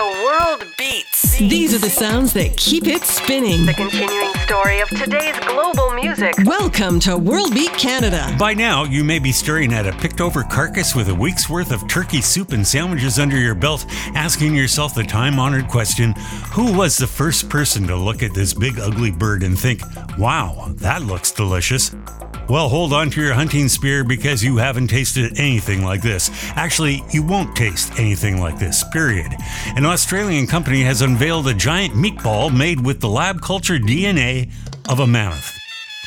The world beats. These are the sounds that keep it spinning. The continuing story of today's global music. Welcome to World Beat Canada. By now, you may be staring at a picked over carcass with a week's worth of turkey soup and sandwiches under your belt, asking yourself the time honored question Who was the first person to look at this big ugly bird and think, wow, that looks delicious? Well, hold on to your hunting spear because you haven't tasted anything like this. Actually, you won't taste anything like this, period. An Australian company has unveiled a giant meatball made with the lab cultured DNA of a mammoth.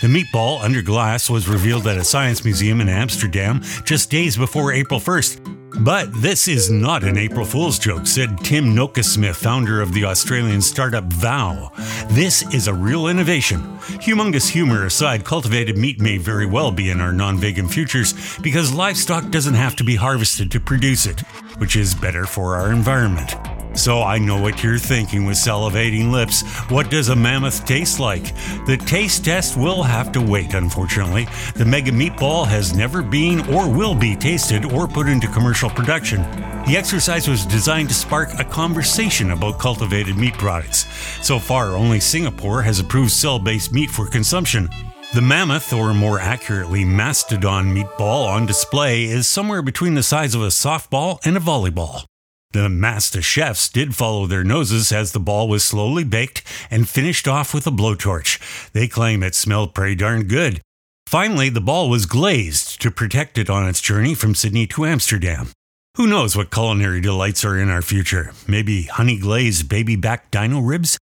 The meatball under glass was revealed at a science museum in Amsterdam just days before April 1st. But this is not an April Fool's joke, said Tim Noakesmith, founder of the Australian startup Vow. This is a real innovation. Humongous humor aside, cultivated meat may very well be in our non vegan futures because livestock doesn't have to be harvested to produce it, which is better for our environment. So I know what you're thinking with salivating lips. What does a mammoth taste like? The taste test will have to wait, unfortunately. The Mega Meatball has never been or will be tasted or put into commercial production. The exercise was designed to spark a conversation about cultivated meat products. So far, only Singapore has approved cell based meat for consumption. The mammoth, or more accurately, mastodon meatball on display, is somewhere between the size of a softball and a volleyball. The master chefs did follow their noses as the ball was slowly baked and finished off with a blowtorch. They claim it smelled pretty darn good. Finally, the ball was glazed to protect it on its journey from Sydney to Amsterdam. Who knows what culinary delights are in our future? Maybe honey glazed baby back dino ribs?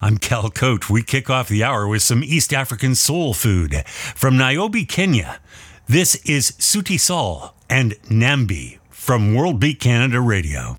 I'm Cal Coat. We kick off the hour with some East African soul food. From Nairobi, Kenya, this is Sauti Sol and Nambee from World Beat Canada Radio.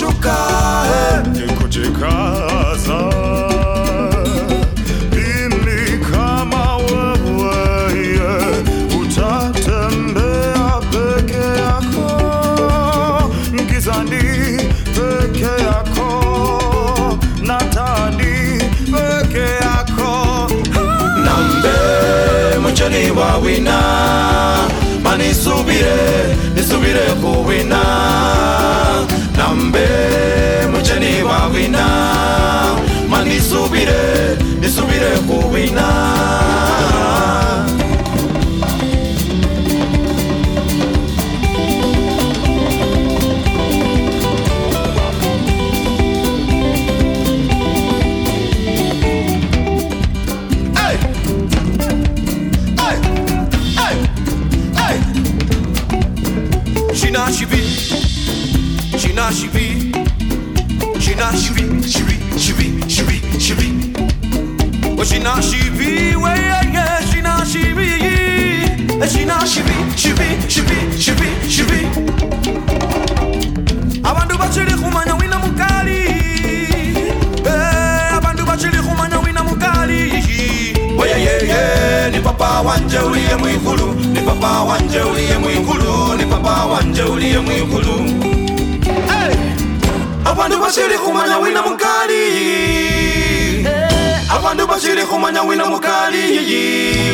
szukałem, tylko cię kazałem. Bilika peke jako, gizani peke jako, natani peke jako. Nambe mchani wa wina, manisubire, nisubire kuwina. kubina, mani subire, ni subire kubina. nashibiwe yeye shinashibi shinashibi shibi shibi shibi shibi. Abantu bachiri khumanya wina mukali eh, abantu bachiri khumanya wina mukali weyeyeye oh, ni papa wanje uliye mwikulu ni papa wanje uliye mwikulu ni papa wanje uliye mwikulu abantu bachiri khumanya wina mukali abantu bashiri kumanya wina mukali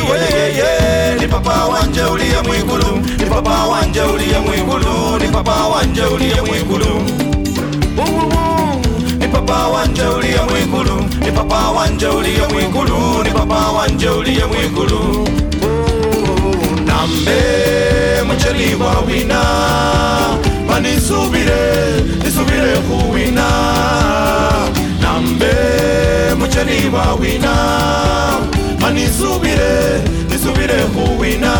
weyeye ni papa wanje uliye mwikulu ni papa wanje uliye mwikulu ni papa wanje uliye mwikulu ni papa wanje uliye mwikulu ni papa wanje uliye mwikulu ni papa wanje uliye mwikulu nambe mucheli wa wina. Manisubire nisubire kuwina nje ntiwawina manisubire nisubire kuwina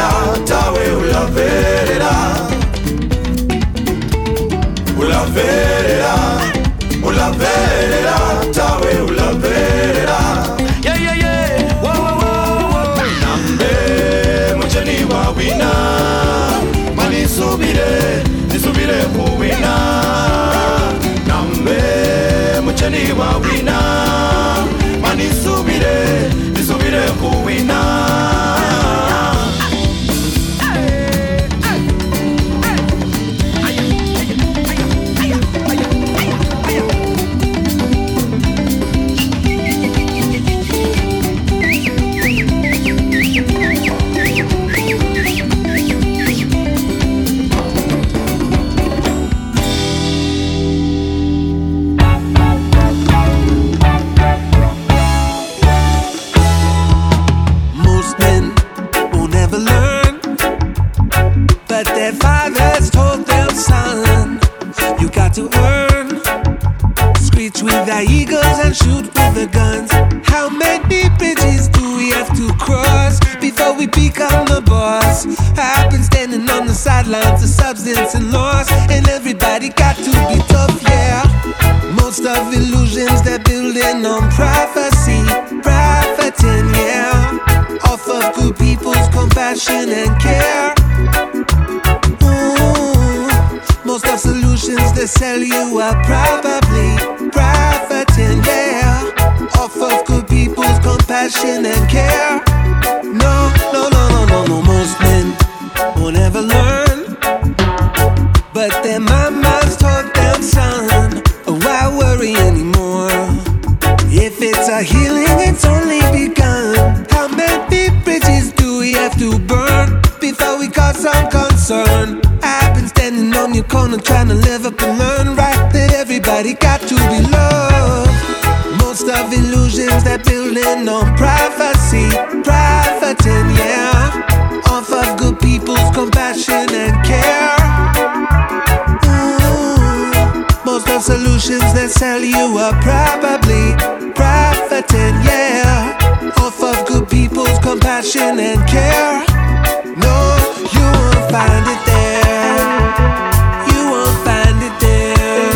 verera, tawe ula sidelines of substance and loss, and everybody got to be tough, yeah. Most of illusions they're building on prophecy, profiting, yeah. Off of good people's compassion and care. Ooh, most of solutions they sell you are probably profiting, yeah. Off of good people's compassion and care. A healing, it's only begun. How many bridges do we have to burn before we cause some concern? I've been standing on your corner trying to live up and learn right that everybody got to be loved. Most of illusions they're building on prophecy, profiting, yeah, off of good people's compassion and care. Ooh, most of solutions that sell you are probably profiting, yeah, off of good people's compassion and care. No, you won't find it there. You won't find it there.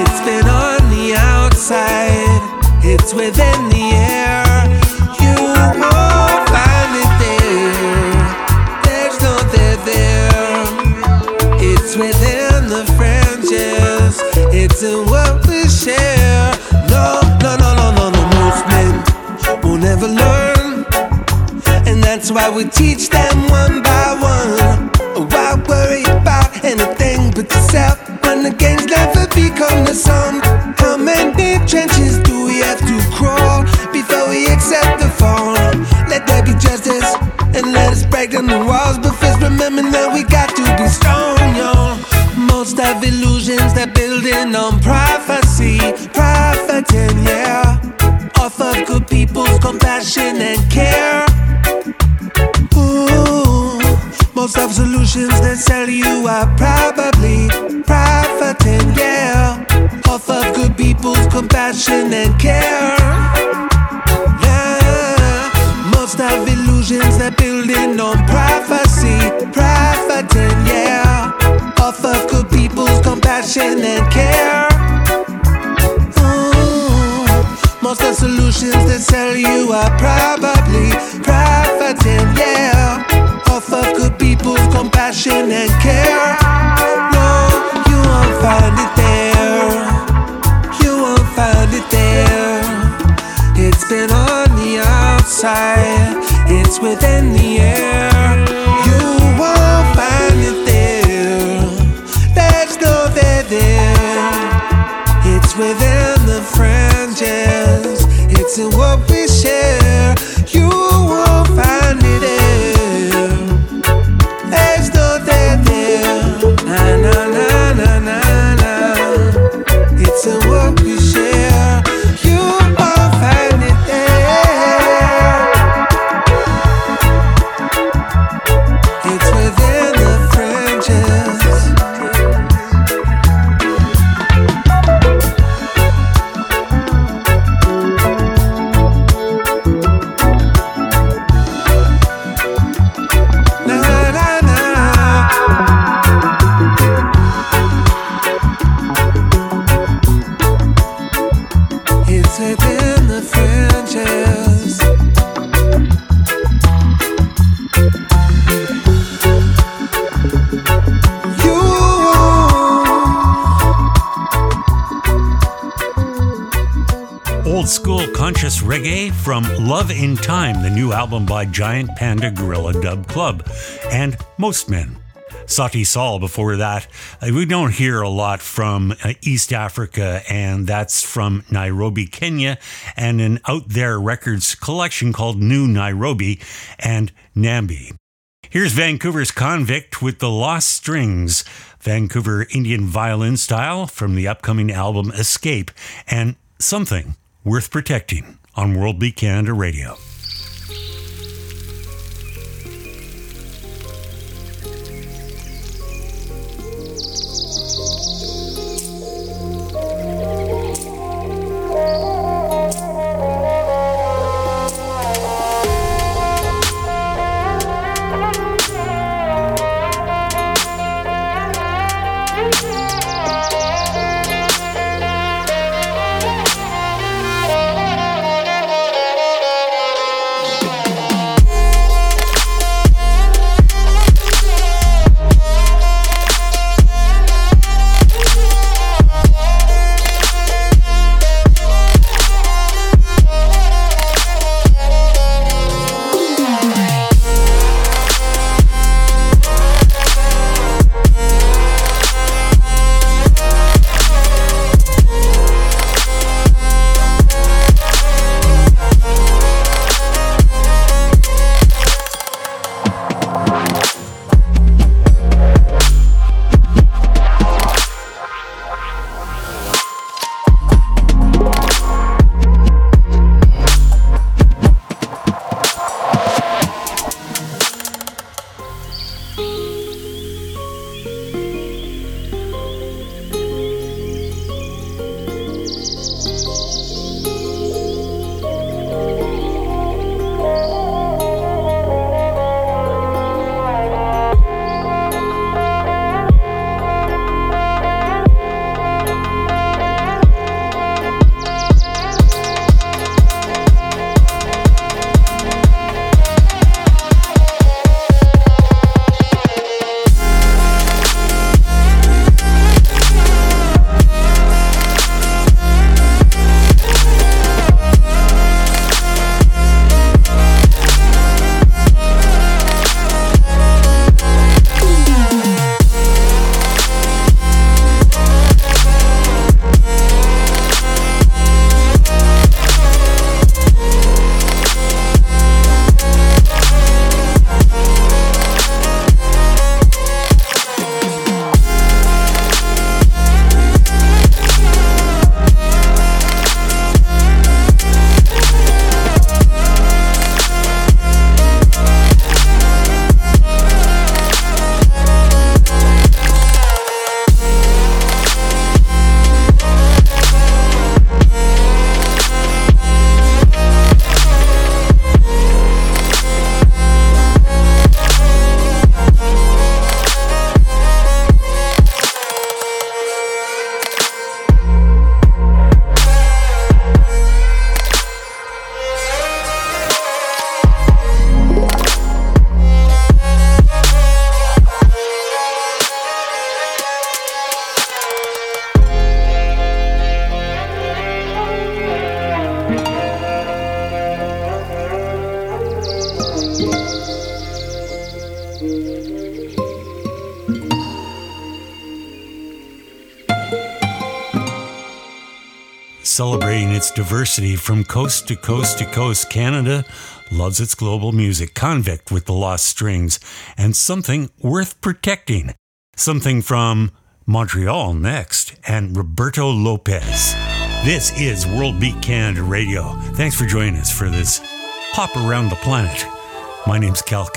It's been on the outside, it's within the air. You won't find it there. There's no there there. It's within the fringes. It's in what we share. That's why we teach them one by one. Why worry about anything but yourself when the games never become the sum? How many trenches do we have to crawl before we accept the fall? Let there be justice and let us break down the walls. But first, remember that we got to be strong, y'all. Most of illusions they're building on prophecy, profiting, yeah, off of good people's compassion and care. You are probably profiting, yeah, off of good people's compassion and care. Most of illusions they're building on prophecy, profiting, yeah, off of good people's compassion and care. Ooh, most of solutions they sell you are probably from Love in Time, the new album by Giant Panda Guerilla Dub Club, and Most Men. Sauti Sol before that. Uh, We don't hear a lot from uh, East Africa, and that's from Nairobi, Kenya, and an Out There Records collection called New Nairobi and Nambee. Here's Vancouver's Khanvict with the Lost Strings, Vancouver Indian violin style from the upcoming album Escape, and something worth protecting on World Beat Canada Radio. Diversity from coast to coast to coast. Canada loves its global music. Khanvict with the Lost Strings, and something worth protecting. Something from Montreal next, and Roberto Lopez. This is World Beat Canada Radio. Thanks for joining us for this hop around the planet. My name's Cal.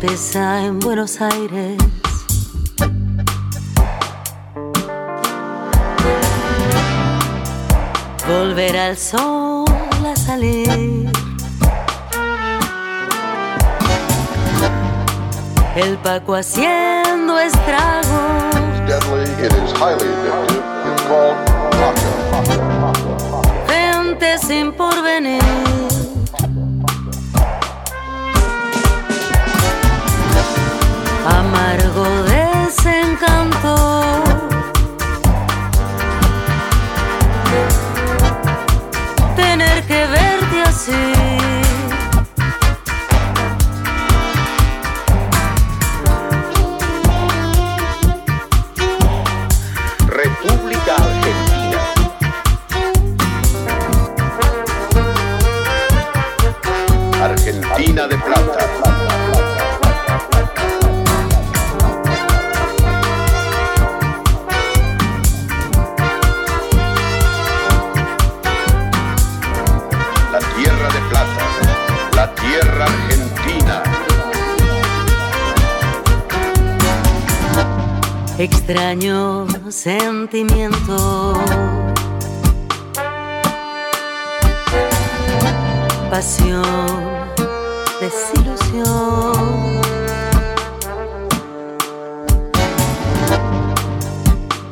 espesa en Buenos Aires. Volver al sol a salir. El Paco haciendo estragos. Gente sin porvenir. poco desencaminado. Extraño sentimiento. Pasión, desilusión.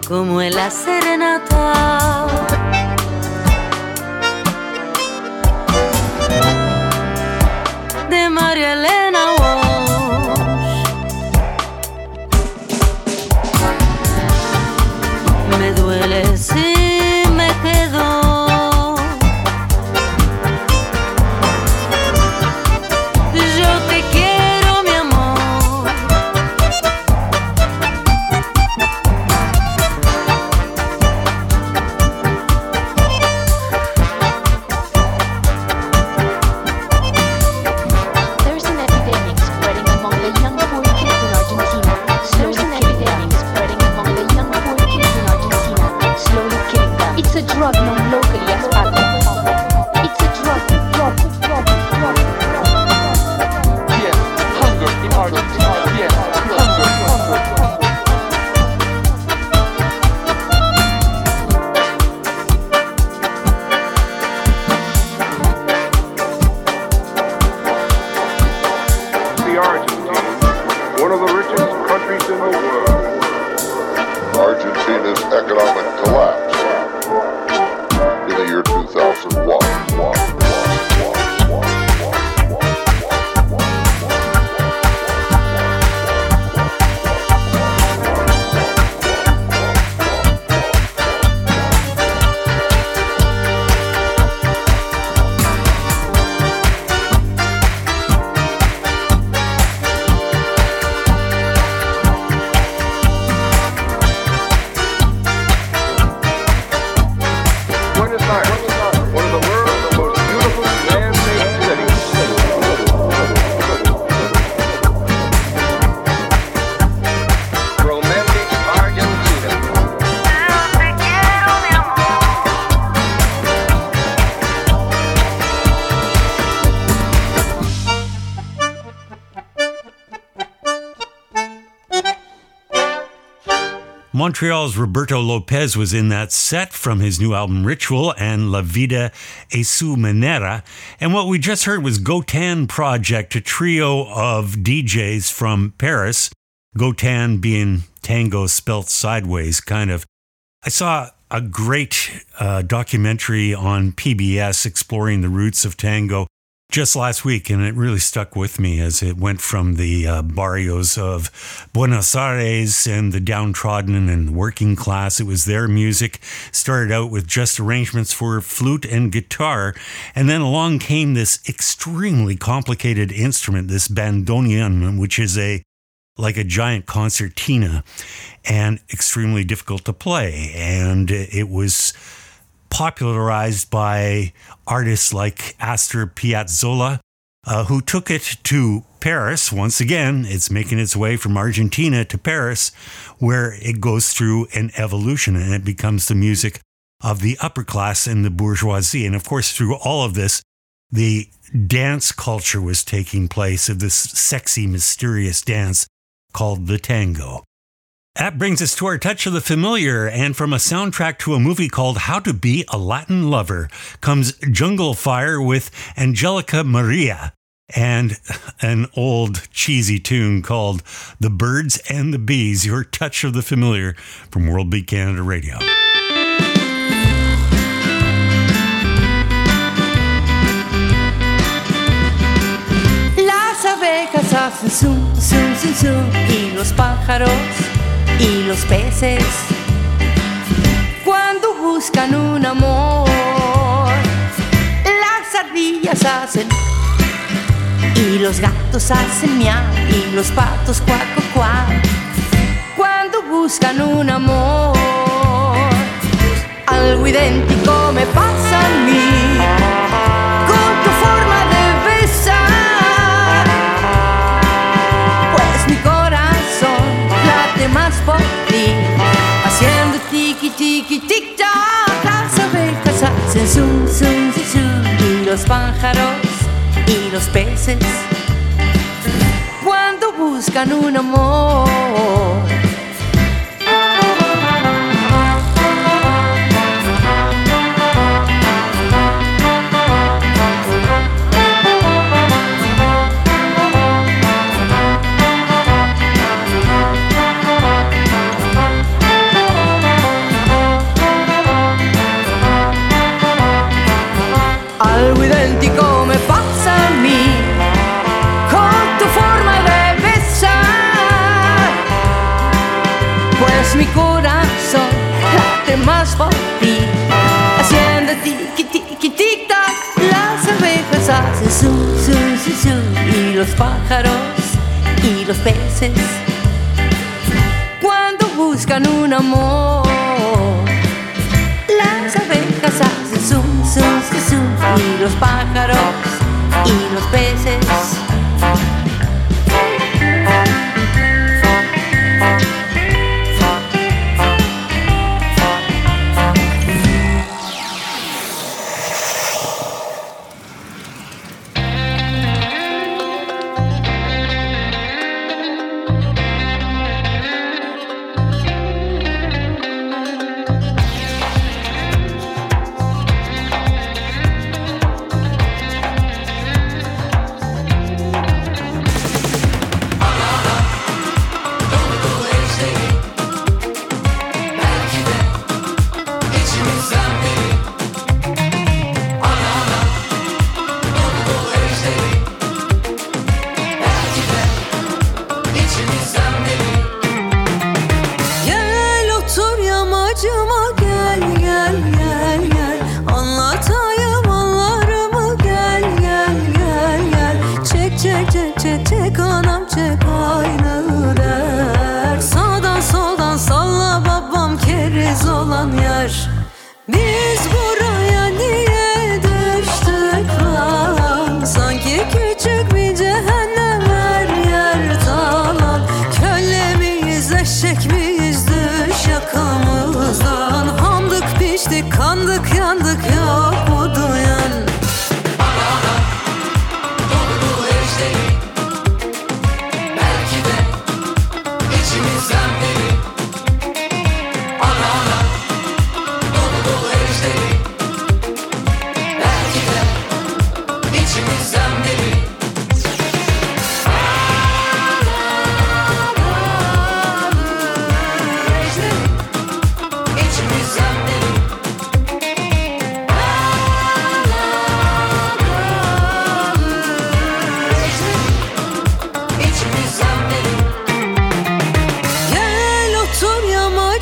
Como en la serenata. Me Montreal's Roberto Lopez was in that set from his new album Ritual and La Vida es su manera. And what we just heard was Gotan Project, a trio of DJs from Paris. Gotan being tango spelt sideways, kind of. I saw a great uh, documentary on PBS exploring the roots of tango just last week, and it really stuck with me as it went from the uh, barrios of Buenos Aires and the downtrodden and working class. It was their music. Started out with just arrangements for flute and guitar, and then along came this extremely complicated instrument, this bandoneon, which is a like a giant concertina and extremely difficult to play. And it was popularized by artists like Astor Piazzolla, uh, who took it to Paris. Once again, it's making its way from Argentina to Paris, where it goes through an evolution and it becomes the music of the upper class and the bourgeoisie. And of course, through all of this, the dance culture was taking place of this sexy, mysterious dance called the tango. That brings us to our touch of the familiar, and from a soundtrack to a movie called How to Be a Latin Lover comes Jungle Fire with Angelica Maria. and an old cheesy tune called The Birds and the Bees, your touch of the familiar from World Beat Canada Radio. Las abejas hacen zum, zum, zum, zum y los pájaros y los peces cuando buscan un amor. Las ardillas hacen y los gatos hacen miau y los patos cuac, cuac, cuac cuando buscan un amor. Algo idéntico me pasa a mí tiki tic tac. Las abejas hacen zum zum zum y los pájaros y los peces cuando buscan un amor. Los pájaros y los peces cuando buscan un amor. Las abejas hacen zum, zum, zum, zum y los pájaros y los peces.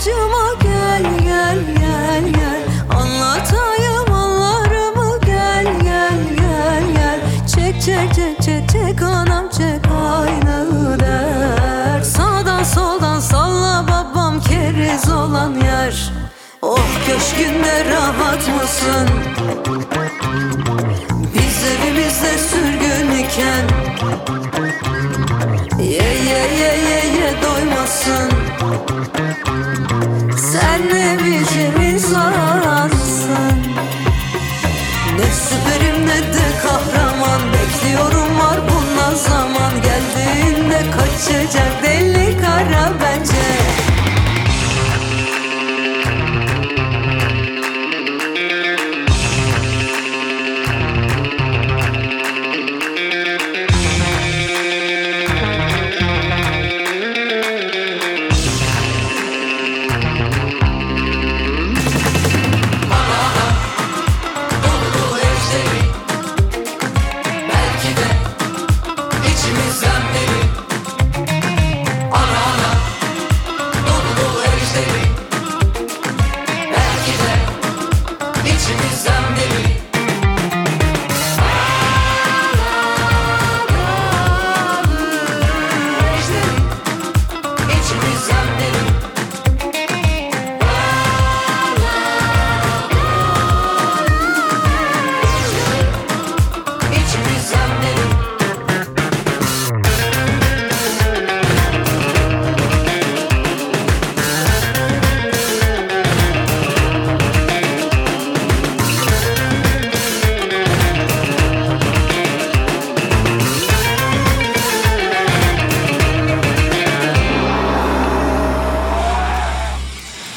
Yamacıma gel gel gel gel. Anlatayım anlarımı gel gel gel gel. Çek çek çek çek çek anam çek aynı der. Sağdan soldan salla babam keriz olan yer. Oh köşkünde rahat mısın? Biz evimizde sürgün iken ne biçim Ne süperim ne de kahraman. Bekliyorum var bundan zaman. Geldiğinde kaçacak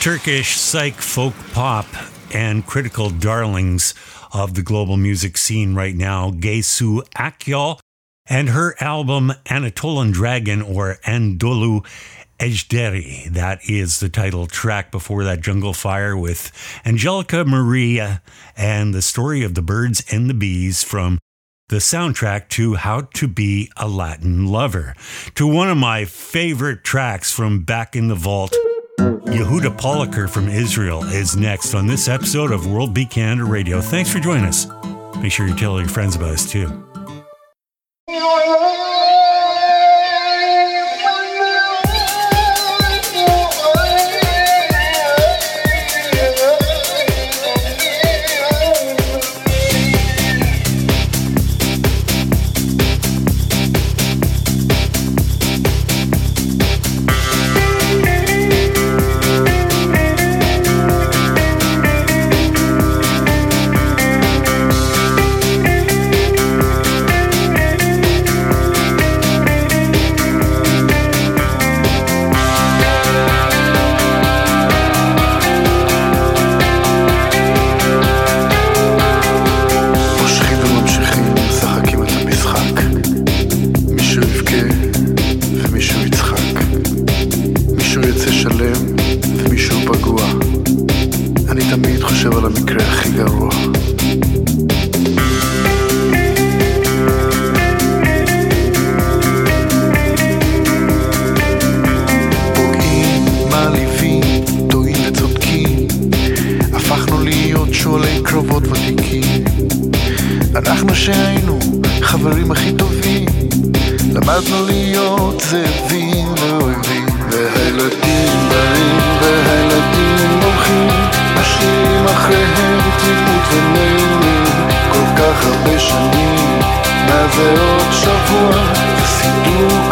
Turkish psych folk pop and critical darlings of the global music scene right now, Gaye Su Akyol and her album Anatolian Dragon or Anadolu Ejderi. That is the title track before that Jungle Fire with Angelica Maria and the story of the birds and the bees from the soundtrack to How to Be a Latin Lover, to one of my favorite tracks from Back in the Vault. Yehuda Poliker from Israel is next on this episode of World Beat Canada Radio. Thanks for joining us. Make sure you tell all your friends about us too. חברים הכי טובים. למדנו להיות זאבים ואויבים והילדים באים והילדים הולכים. משאירים אחריהם תמימות ונעימים כל כך הרבה שנים. מה זה עוד שבוע זה סידור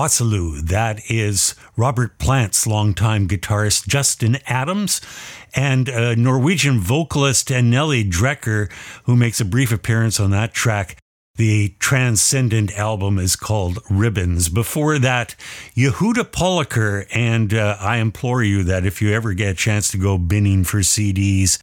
Wassoulou. That is Robert Plant's longtime guitarist Justin Adams and uh, Norwegian vocalist Anneli Drecker, who makes a brief appearance on that track. The transcendent album is called Ribbons. Before that, Yehuda Poliker, and uh, I implore you that if you ever get a chance to go binning for CDs,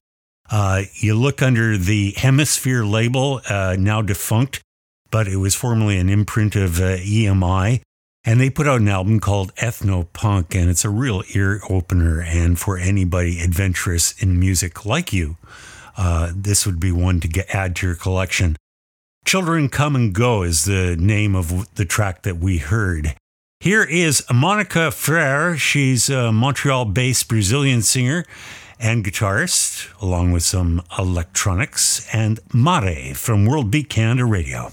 uh, you look under the Hemisphere label, uh, now defunct, but it was formerly an imprint of uh, EMI. And they put out an album called Ethno Punk, and it's a real ear opener. And for anybody adventurous in music like you, uh, this would be one to get add to your collection. Children Come and Go is the name of the track that we heard. Here is Monica Freire. She's a Montreal based Brazilian singer and guitarist, along with some electronics, and Mare from World Beat Canada Radio.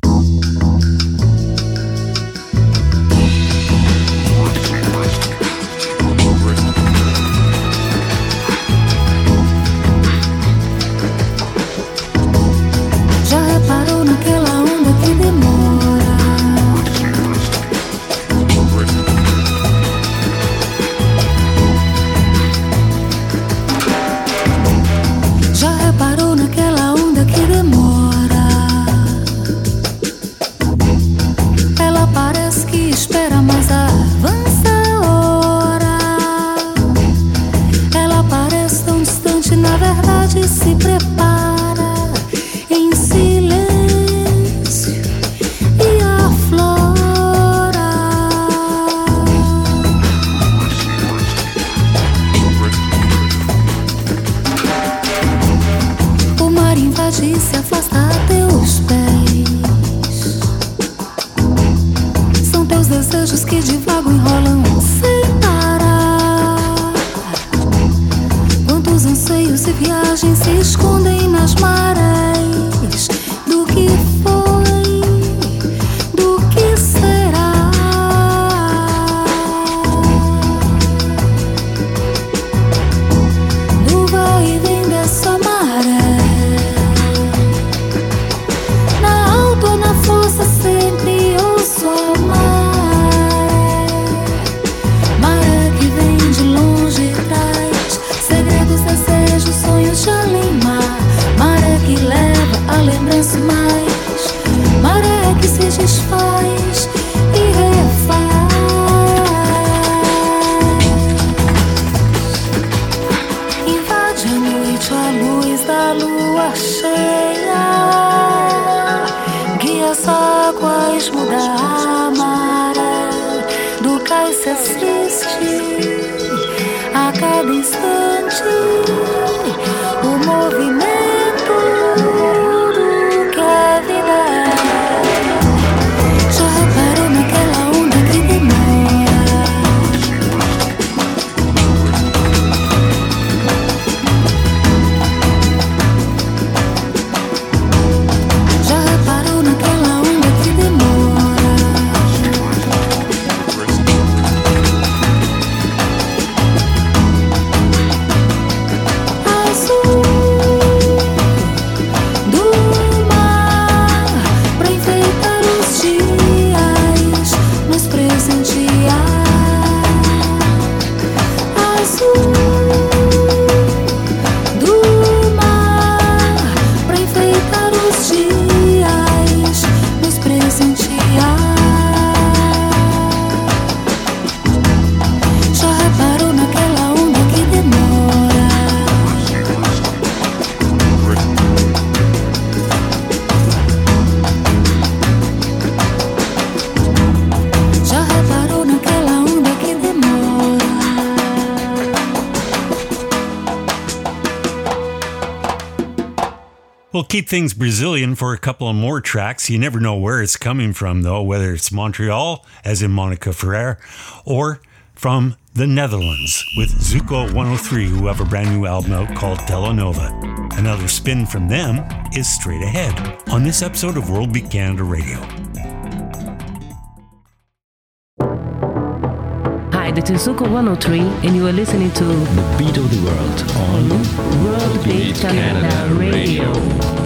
Verdade se prepara keep things Brazilian for a couple of more tracks. You never know where it's coming from, though, whether it's Montreal, as in Monica Freire, or from the Netherlands with Zuco 103, who have a brand new album out called Telenova. Another spin from them is straight ahead on this episode of World Beat Canada Radio. Hi, this is Zuco 103, and you are listening to The Beat of the World on World Beat Canada, Radio. Radio.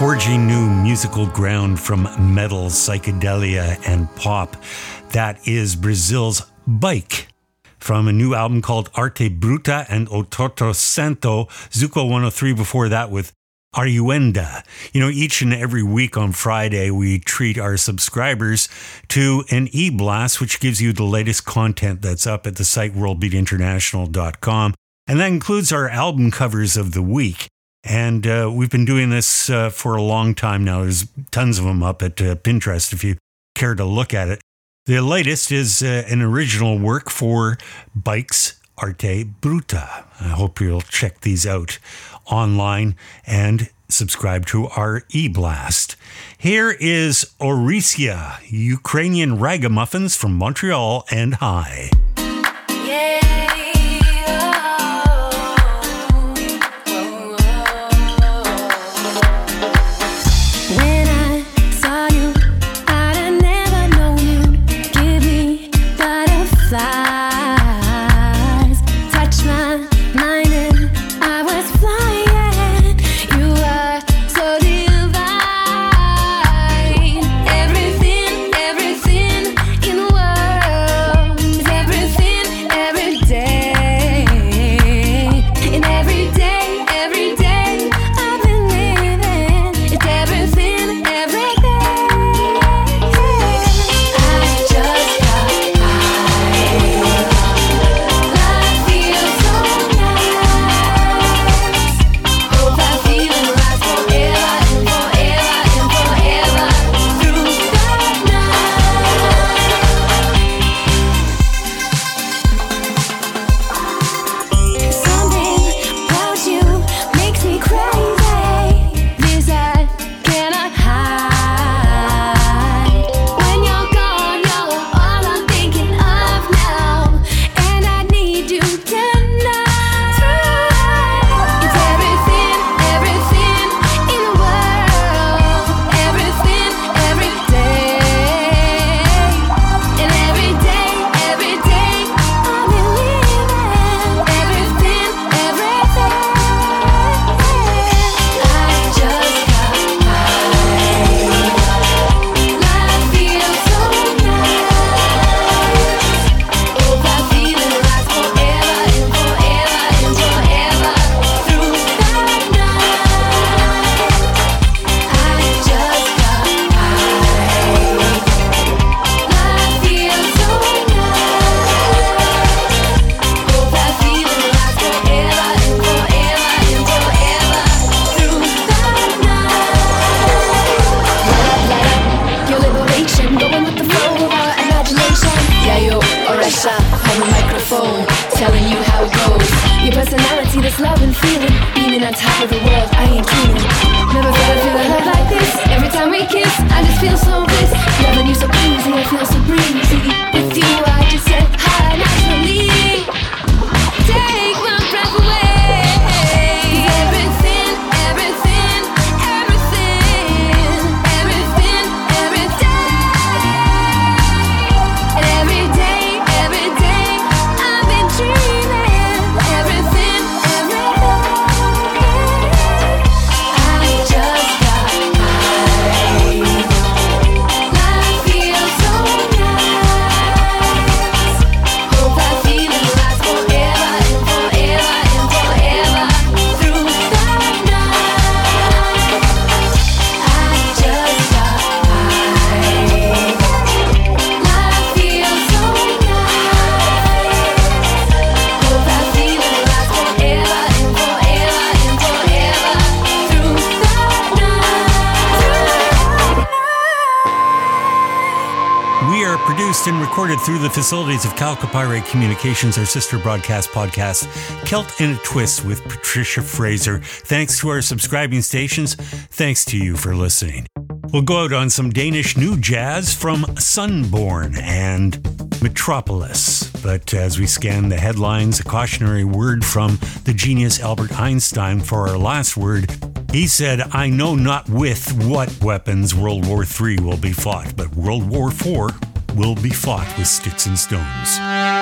Forging new musical ground from metal, psychedelia, and pop. That is Brazil's Bike. From a new album called Arte Bruta and O Torto Santo, Zuco 103 before that with Aruenda. You know, each and every week on Friday, we treat our subscribers to an e blast, which gives you the latest content that's up at the site worldbeatinternational.com. And that includes our album covers of the week. And uh, we've been doing this uh, for a long time now. There's tons of them up at uh, Pinterest if you care to look at it. The latest is uh, an original work for Bikes Arte Bruta. I hope you'll check these out online and subscribe to our e blast. Here is Auresia, Ukrainian ragamuffins from Montreal and High. The facilities of Calcopyrate Communications, our sister broadcast podcast, Celt in a Twist with Patricia Fraser. Thanks to our subscribing stations. Thanks to you for listening. We'll go out on some Danish new jazz from Sunborn and Metropolis. But as we scan the headlines, a cautionary word from the genius Albert Einstein for our last word. He said, I know not with what weapons World War III will be fought, but World War IV will be fought with sticks and stones.